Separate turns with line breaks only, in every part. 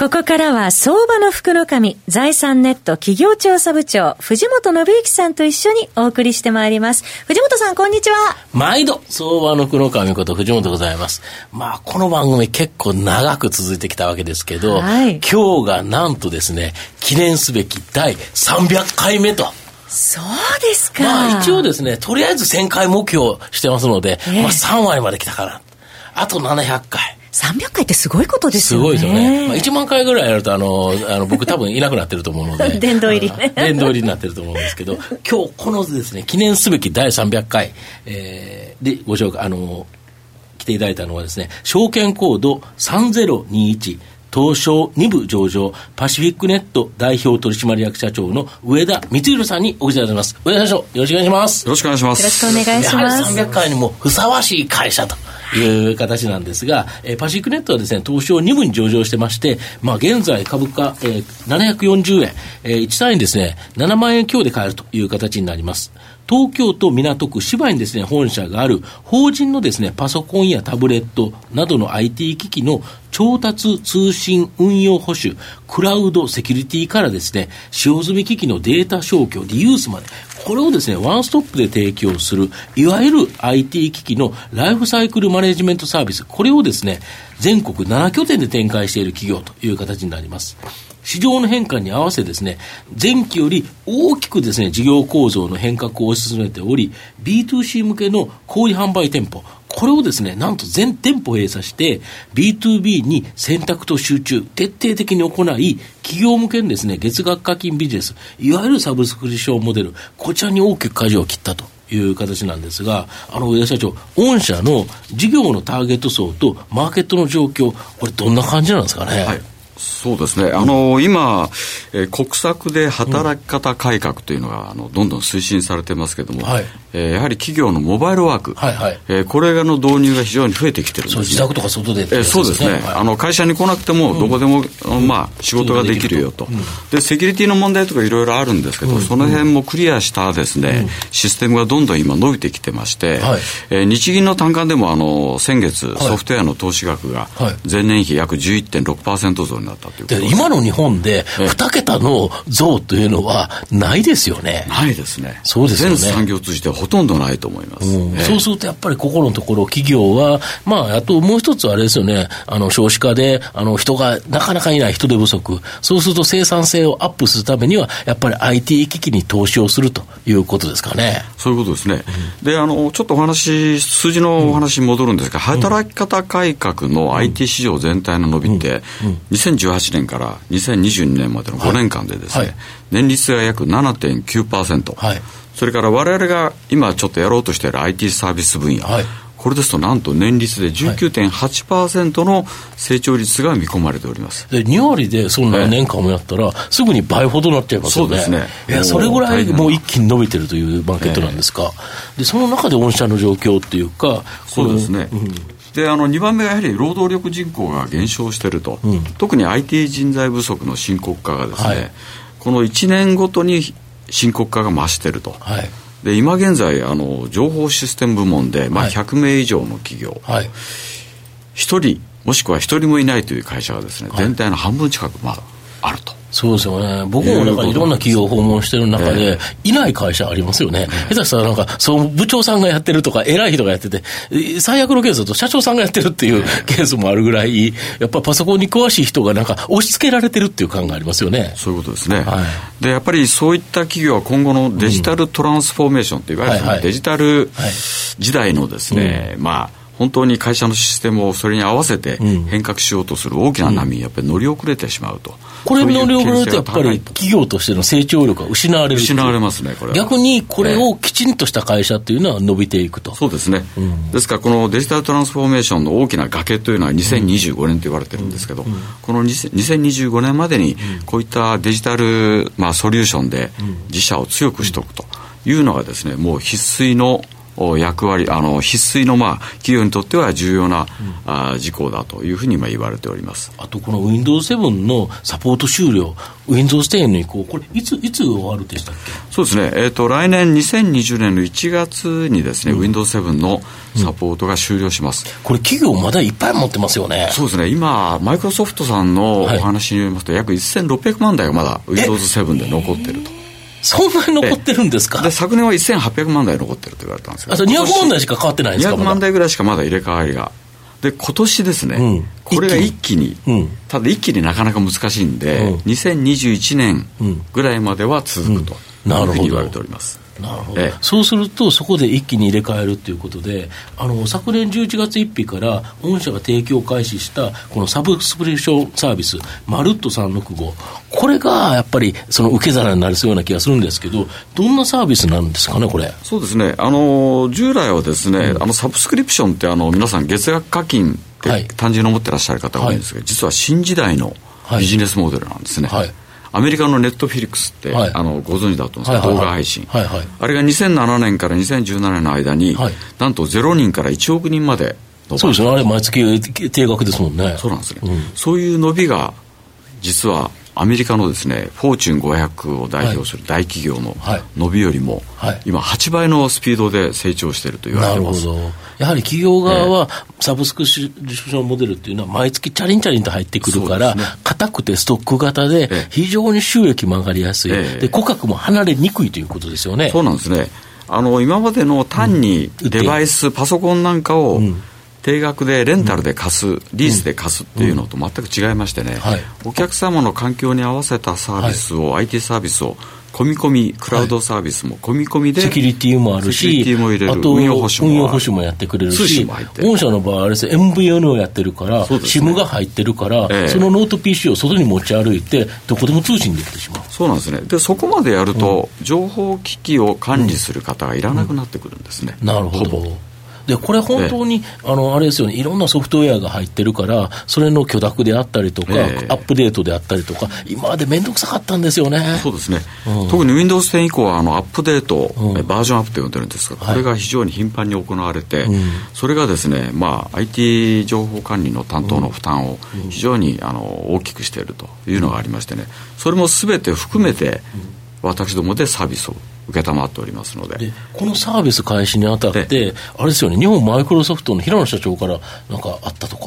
ここからは相場の福の神、財産ネット企業調査部長、藤本信之さんと一緒にお送りしてまいります。藤本さん、こんにちは。
毎度、相場の福の神こと藤本でございます。まあ、この番組結構長く続いてきたわけですけど、はい、今日がなんとですね、記念すべき第300回目と。
そうですか。
まあ、一応ですね、とりあえず1000回目標してますので、えー、まあ3割まで来たから。あと700回。
300回ってすごいことですよね。
すごいですよね。まあ、1万回ぐらいやると、あの、あの僕多分いなくなってると思うので。
殿堂入りね。
殿堂入りになってると思うんですけど、今日このですね、記念すべき第300回、えー、でご紹介、あの、来ていただいたのはですね、証券コード3021、東証2部上場、パシフィックネット代表取締役社長の上田光弘さんにお越しいただきます。上田社長、よろしくお願いします。
よろしくお願いします。
よろしくお願いします。
300回にもふさわしい会社と。いう形なんですが、えー、パシフィックネットはですね、東証2部に上場してまして、まあ現在株価、えー、740円、えー、1単位ですね、7万円強で買えるという形になります。東京都港区芝居にですね、本社がある法人のですね、パソコンやタブレットなどの IT 機器の調達、通信、運用保守、クラウド、セキュリティからですね、使用済み機器のデータ消去、リユースまで、これをですね、ワンストップで提供する、いわゆる IT 機器のライフサイクルマネジメントサービス、これをですね、全国7拠点で展開している企業という形になります。市場の変化に合わせですね、前期より大きくですね、事業構造の変革を推し進めており、B2C 向けの小売販売店舗、これをですね、なんと全店舗閉鎖して、B2B に選択と集中、徹底的に行い、企業向けにですね、月額課金ビジネス、いわゆるサブスクリプションモデル、こちらに大きく舵を切ったと。いう形なんですが、あの、上田社長、御社の事業のターゲット層とマーケットの状況、これどんな感じなんですかね？
はいそうですね、あの今、えー、国策で働き方改革というのが、あのどんどん推進されてますけれども、はい、えー、やはり企業のモバイルワーク、はいはい、えー、これの導入が非常に増えてきてるんです、ね、
自宅とか外で、
ね、えー、そうですね、はい、あの会社に来なくても、どこでも、うん、まあ、仕事ができるよと、うん、で、セキュリティの問題とかいろいろあるんですけど、うん、その辺もクリアしたですね、システムがどんどん今、伸びてきてまして、はい、えー、日銀の単価でもあの先月、ソフトウェアの投資額が前年比約11.6%増になったという
で今の日本で2桁の増というのはないですよね。
ないですね。
そうですよね。
全産業通じてほとんどないと思います。
うんそうするとやっぱりここのところ企業は、まあ、あともう一つあれですよね、あの少子化であの人がなかなかいない人手不足、そうすると生産性をアップするためには、やっぱり IT 機器に投資をするということですかね。
そういうことですね。うん、で、あの、ちょっとお話、数字のお話に戻るんですが、うん、働き方改革の IT 市場全体の伸びって、2018年から2022年までの5年間でですね、はい。はい、年率が約7.9%、はい、それから我々が今ちょっとやろうとしている IT サービス分野、はい、これですとなんと年率で19.8%の成長率が見込まれております、
で2割でそんな年間もやったら、すぐに倍ほどなっちゃいますよね、そうですね。いやそれぐらいもう一気に伸びてるというマーケットなんですか、でその中で御社の状況っていうか、
そうですね。うんであの2番目がやはり労働力人口が減少していると、うん、特に IT 人材不足の深刻化がですね、はい、この1年ごとに深刻化が増していると、はい、で今現在あの情報システム部門で、まあ、100名以上の企業、はい、1人もしくは1人もいないという会社がですね、全体の半分近く、まあ、あると。
そうですよね。僕もなんかいろんな企業を訪問してる中で、いない会社ありますよね。下手したらなんか、その部長さんがやってるとか、偉い人がやってて、最悪のケースだと社長さんがやってるっていうケースもあるぐらい、やっぱパソコンに詳しい人がなんか押し付けられてるっていう感がありますよね。
そういうことですね。はい、で、やっぱりそういった企業は今後のデジタルトランスフォーメーションっていわゆるデジタル時代のですね、まあ、本当に会社のシステムをそれに合わせて変革しようとする大きな波にやっぱり乗り遅れてしまうと。
これ乗り遅れるとやっぱり企業としての成長力が失われる
失われますね、これ
逆にこれをきちんとした会社というのは伸びていくと。
そうですね。うん、ですからこのデジタルトランスフォーメーションの大きな崖というのは2025年と言われてるんですけど、うん。うん、この2025年までにこういったデジタル、まあ、ソリューションで自社を強くしておくというのがですね、もう必須の役割、あの必須の、まあ、企業にとっては重要な、うん、あ事項だというふうに今言われております。
あと、この Windows7 のサポート終了、Windows 10の移行、これ、いついつ終わるでしたっけ？
そうですね、えーと、来年2020年の1月にですね、うん、Windows7 のサポートが終了します、
うん、これ、企業、まだいっぱい持ってますよね。
そうですね、今、マイクロソフトさんのお話によりますと、はい、約1600万台がまだ Windows7 で残ってると。
そんなに残ってるんですか？
で昨年は1800万台残ってると言われたんですけどあと
200万台しか変わってないんですか
？200万台ぐらいしかまだ入れ替わりが。で今年ですね、うん、これが一気に、うん、ただ一気になかなか難しいんで、うん、2021年ぐらいまでは続くというふうに言われております、
なるほど、そうすると、そこで一気に入れ替えるということで、あの昨年11月1日から、御社が提供開始したこのサブスクリプションサービス、まるっと365、これがやっぱりその受け皿になりそうな気がするんですけど、どんなサービスなんですかね、これ？
そうですね、あの従来はですね、うん、あのサブスクリプションってあの、皆さん、月額課金って単純に思ってらっしゃる方が多いんですが、はい、実は新時代のビジネスモデルなんですね。はいアメリカのネットフィリックスって、はい、あのご存知だと思うんですけど、動画配信、はいはい、あれが2007年から2017年の間に、はい、なんと0人から1億人まで
そうですね、あれ、毎月定額ですもんね。
そうなんですね、うん、そういう伸びが、実はアメリカのですねフォーチュン500を代表する大企業の伸びよりも、はい。はい、今8倍のスピードで成長していると言われてます。
やはり企業側は、サブスクションモデルっていうのは毎月チャリンチャリンと入ってくるから硬、ね、くてストック型で非常に収益も上がりやすい、で顧客も離れにくいということですよね。
そうなんですね。あの今までの単にデバイス、うん、パソコンなんかを、うん定額でレンタルで貸す、リースで貸すっていうのと全く違いましてね、はい、お客様の環境に合わせたサービスを、はい、IT サービスを込み込み、クラウドサービスも込み込みで、
セキュリティもあるし、
あと
運用保守も運用保守もやってくれるし、御社の場合、あれです MVNO をやってるから、ね、SIM が入ってるから、ええ、そのノート PC を外に持ち歩いて、どこでも通信できてしまう。
そうなんですね、でそこまでやると、うん、情報機器を管理する方がいらなくなってくるんですね。
うん、なるほどで、これ本当に、あの、あれですよね、いろんなソフトウェアが入ってるから、それの許諾であったりとか、えー、アップデートであったりとか、今まで面倒くさかったんですよね。
そうですね。うん、特に Windows 10以降は、あの、アップデート、うん、バージョンアップと呼んでるんですが、これが非常に頻繁に行われて、はい、それがですね、まあ、IT 情報管理の担当の負担を非常に、あの、大きくしているというのがありましてね、それもすべて含めて、私どもでサービスを承っておりますので。で
このサービス開始にあたって、あれですよね、日本マイクロソフトの平野社長からなんかあったとか。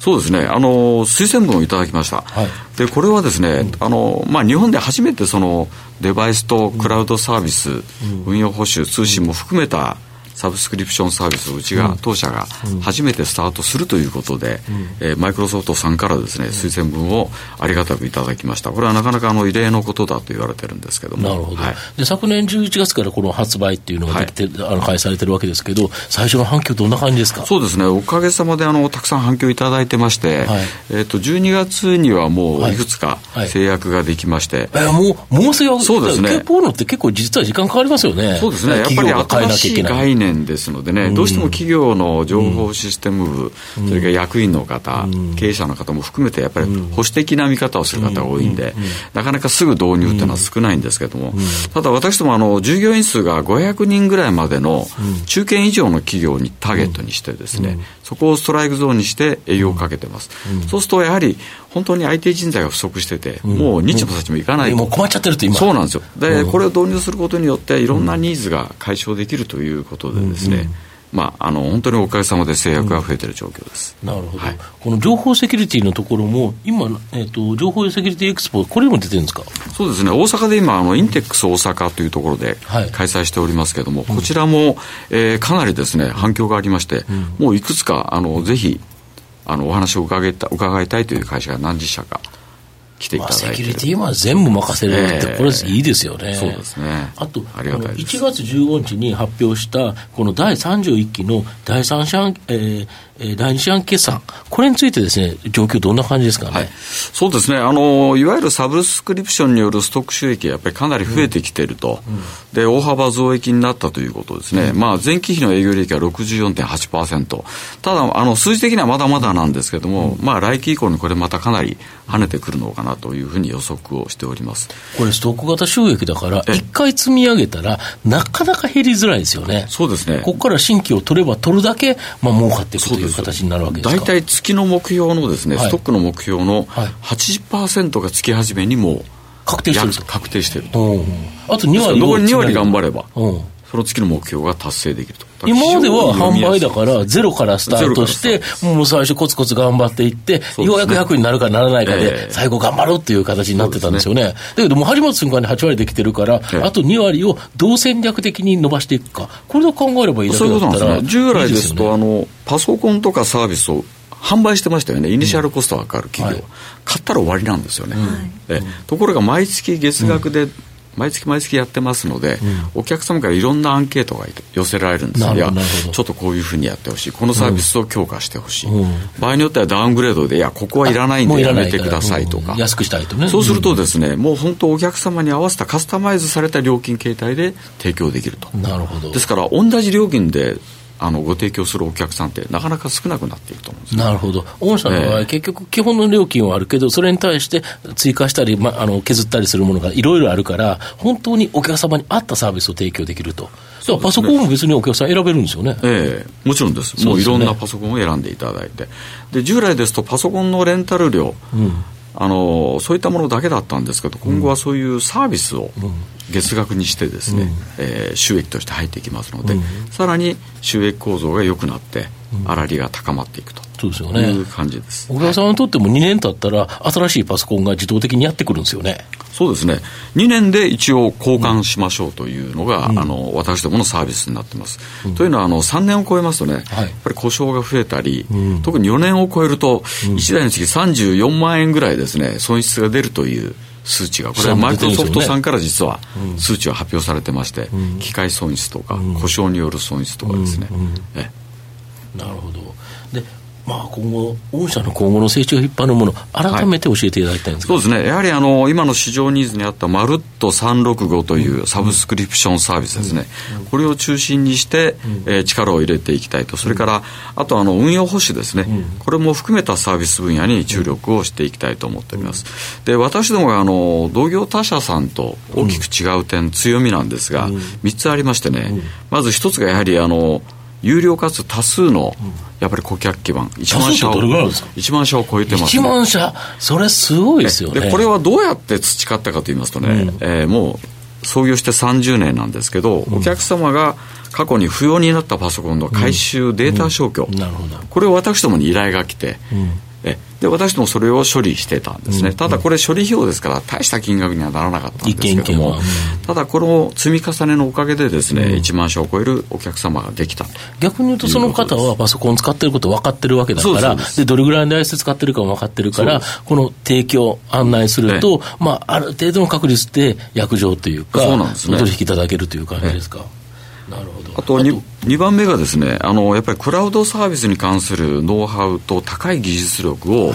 そうですね、あの推薦文をいただきました、はい、でこれはですね、うん、あのまあ、日本で初めてそのデバイスとクラウドサービス、うん、運用保守、通信も含めたサブスクリプションサービスをうちが、当社が初めてスタートするということで、えマイクロソフトさんからですね推薦文をありがたくいただきました。これはなかなかあの異例のことだと言われてるんですけども。
なるほど、はい、で昨年11月からこの発売っていうのができて、はい、あの開始されてるわけですけど最初の反響どんな感じですか？
そうですね。おかげさまであのたくさん反響いただいてまして、はい、えー、と12月にはもうい。くつか制約ができまして、
はい、えー、もうもう制約？そうですね。ポーノって結構実は時間かかりますよね。
そうですね。やっぱり新しい概念ですのでね、どうしても企業の情報システム部、それから役員の方、経営者の方も含めて、やっぱり保守的な見方をする方が多いんで、なかなかすぐ導入というのは少ないんですけれども、ただ私どもあの、従業員数が500人ぐらいまでの中堅以上の企業にターゲットにしてですね、そこをストライクゾーンにして営業をかけてます。そうするとやはり本当に IT 人材が不足してて、もう日も先もいかないと、
もう困っちゃってると今。
そうなんですよ。で、これを導入することによっていろんなニーズが解消できるということでですね、まあ、あの本当におかげさまで制約が増えている状況です、
うん、なるほど、はい、この情報セキュリティのところも、今、えーと、情報セキュリティエクスポ、これも出てるんですか？
そうですね、大阪で今、あのインテックス大阪というところで開催しておりますけれども、はい、こちらも、えー、かなりですね反響がありまして、うん、もういくつかあのぜひあのお話を伺いた伺いたいという会社が何十社か。来ていただいて、まあ、
セキュリティは全部任せるって、これいいですよね。
そうですね。
あと、ありがたい1月15日に発表した、この第31期の第三者、えー、えー、第二四半決算、これについてですね、状況どんな感じですかね？はい、
そうですね。あの、いわゆるサブスクリプションによるストック収益がやっぱりかなり増えてきていると。うんうん、で、大幅増益になったということですね。うん、まあ、前期比の営業利益は64.8%。ただ、あの、数字的にはまだまだなんですけども、まあ、来期以降にこれまたかなり跳ねてくるのかななというふうに予測をしております
これ、ストック型収益だから、一回積み上げたら、なかなか減りづらいですよね。
そうですね。
ここから新規を取れば取るだけ、まあ儲かっていくという形になるわけですか？
大体月の目標のですね、はい、ストックの目標の80%が月始めにも
確定してると。
確定してる
と。あと2割
残り2割頑張れば。その月の目標が達成できると。
今までは販売だから、ゼロからスタートして、もう最初コツコツ頑張っていって、ね、ようやく100になるかならないかで、最後頑張ろうっていう形になってたんですよね。ね。だけどもう始まった瞬間に8割できてるから、あと2割をどう戦略的に伸ばしていくか、これを考えればいいだけだったら、そういうことなんです
ね。従来ですと、あの、パソコンとかサービスを販売してましたよね、イニシャルコストがかかる企業、うんはい、買ったら終わりなんですよね、え。ところが毎月月額で毎月毎月やってますので、うん、お客様からいろんなアンケートが寄せられるんです。いやちょっとこういうふうにやってほしい。このサービスを強化してほしい、うん、場合によってはダウングレードでいやここはいらないんでやめてくださいとか、
安くしたいとね。
そうするとですね、もう本当お客様に合わせたカスタマイズされた料金形態で提供できると。
なるほど。
ですから同じ料金であのご提供するお客さんってなかなか少なくなっていると思うんです
なるほど、御社の場合、えー、結局、基本の料金はあるけど、それに対して追加したり、ま、あの削ったりするものがいろいろあるから、本当にお客様に合ったサービスを提供できると。ね、パソコンも別にお客さん選べるんですよね。
ええー、もちろんです。もういろんなパソコンを選んでいただいて。で、従来ですとパソコンのレンタル料、うんあのそういったものだけだったんですけど今後はそういうサービスを月額にしてですね、うん、えー、収益として入っていきますので、うん、さらに収益構造が良くなって粗利が高まっていくと。そうですよね。いう感じです。
小川さんにとっても2年経ったら、新しいパソコンが自動的にやってくるんですよね。
そうですね。2年で一応交換しましょうというのが、うん、あの、私どものサービスになってます。うん、というのは、あの、3年を超えますとね、はい、やっぱり故障が増えたり、うん、特に4年を超えると、1台につき34万円ぐらいですね、損失が出るという数値が、これはマイクロソフトさんから実は数値は発表されてまして、機械損失とか、故障による損失とかですね。
なるほど。で、まあ、今後、御社の今後の成長を引っ張るもの、改めて教えていただきたいんです、
はい、そうですね、やはりあの今の市場ニーズにあったまるっと365というサブスクリプションサービスですね、うん。うん、これを中心にして、うん、えー、力を入れていきたいと、それからあとあの運用保守ですね、これも含めたサービス分野に注力をしていきたいと思っております。で私どもがあの同業他社さんと大きく違う点、強みなんですが、3つありましてね、まず1つがやはりあの有料かつ多数の、やっぱり顧客基盤、1万社を、1万社を超えてます、
ね、1万社、それすごいですよね。
で、これはどうやって培ったかと言いますとね、うん、えー、もう創業して30年なんですけど、お客様が過去に不要になったパソコンの回収、データ消去、これを私どもに依頼が来て、えで私どもそれを処理してたんですね、うん、ただこれ処理費用ですから大した金額にはならなかったんですけども、うん、ただこの積み重ねのおかげでですね、うん、1万社を超えるお客様ができた
逆に言うとその方はパソコン使ってること分かってるわけだからでどれぐらいの台数使ってるかも分かってるからこの提供案内すると、まあ、ある程度の確率で約定というかそうなんです、ね、お取引いただけるという感じですか？
なるほどあと 2, 2番目がですねあのやっぱりクラウドサービスに関するノウハウと高い技術力を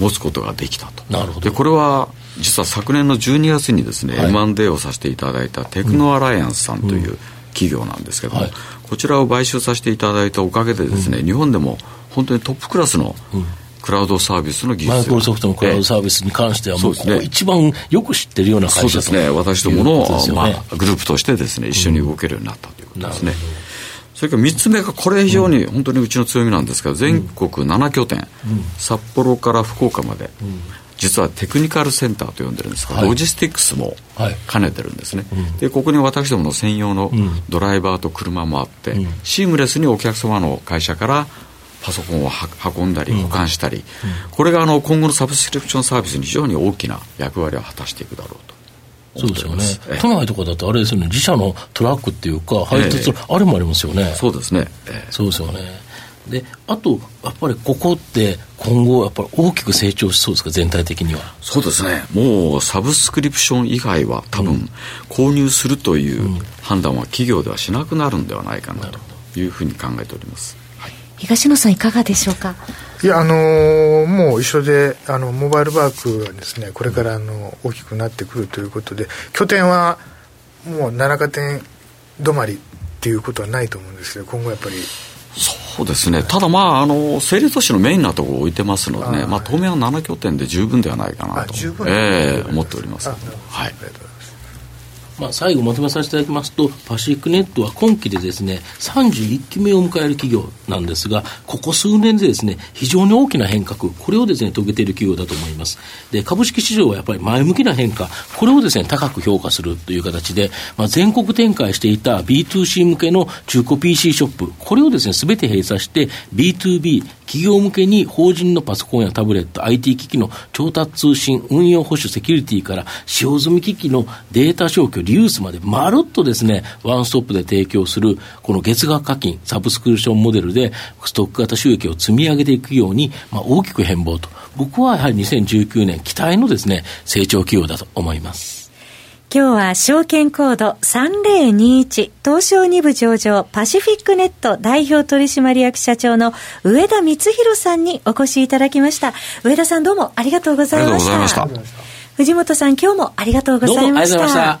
持つことができたと、
なるほど。
でこれは実は昨年の12月にですね、はい、M&A をさせていただいたテクノアライアンスさんという企業なんですけども、うんはい、こちらを買収させていただいたおかげでですね、うん、日本でも本当にトップクラスの、うん。クラウドサービスの技術
マイクロソフトのクラウドサービスに関しては、もうここ一番よく知ってるような会
社そうですね、私どもの、ね、まあ、グループとしてですね、一緒に動けるようになったとですね。それから3つ目が、これ非常に本当にうちの強みなんですが、全国7拠点、札幌から福岡まで、実はテクニカルセンターと呼んでるんですが、はい、ロジスティックスも兼ねてるんですね、はい、でここに私どもの専用のドライバーと車もあって、うん、シームレスにお客様の会社からパソコンを運んだり保管したり、これがあの今後のサブスクリプションサービスに非常に大きな役割を果たしていくだろうと。
そうですよね、都内とかだとあれですよね、自社のトラックっていうか、配達、えー、あれもありますよね。
そうですね、
えー、そうですよね。であと、やっぱりここって、今後、やっぱり大きく成長しそうですか、全体的には？
そうですね、もうサブスクリプション以外は、多分、うん、購入するという判断は企業ではしなくなるんではないかなというふうに考えております。
東野さんいかがでしょうか？
いやあのー、もう一緒であのモバイルバークはですねこれからあの大きくなってくるということで拠点はもう7拠点止まりっていうことはないと思うんですけど今後やっぱり。
そうですね、ただまあ、あの整理都市のメインなところを置いてますのでね、まあ、当面は7拠点で十分ではないかなと、えー、思っております。はい
まあ、最後まとめさせていただきますと、パシフィックネットは今期でですね、31期目を迎える企業なんですが、ここ数年でですね、非常に大きな変革、これをですね、遂げている企業だと思います。で、株式市場はやっぱり前向きな変化、これをですね、高く評価するという形で、まあ、全国展開していた B2C 向けの中古 PC ショップ、これをですね、すべて閉鎖して、B2B、企業向けに法人のパソコンやタブレット、IT 機器の調達通信、運用保守、セキュリティから使用済み機器のデータ消去、リユースまでまるっとですね、ワンストップで提供する、この月額課金、サブスクリプションモデルで、ストック型収益を積み上げていくように、まあ、大きく変貌と。僕はやはり2019年、期待のですね、成長企業だと思います。
今日は証券コード3021東証2部上場パシフィックネット代表取締役社長の上田光弘さんにお越しいただきました。上田さんどうもありがとうございました。藤本さん今日もありがとうございました。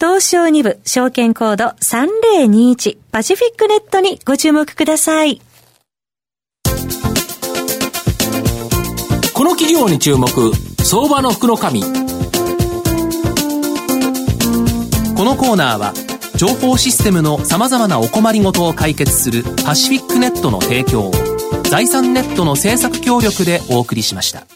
東証2部証券コード3021パシフィックネットにご注目ください。
この企業に注目、相場の福の神。こ
のコーナーは、情報システムの様々なお困りごとを解決するパシフィックネットの提供を、財産ネットの政策協力でお送りしました。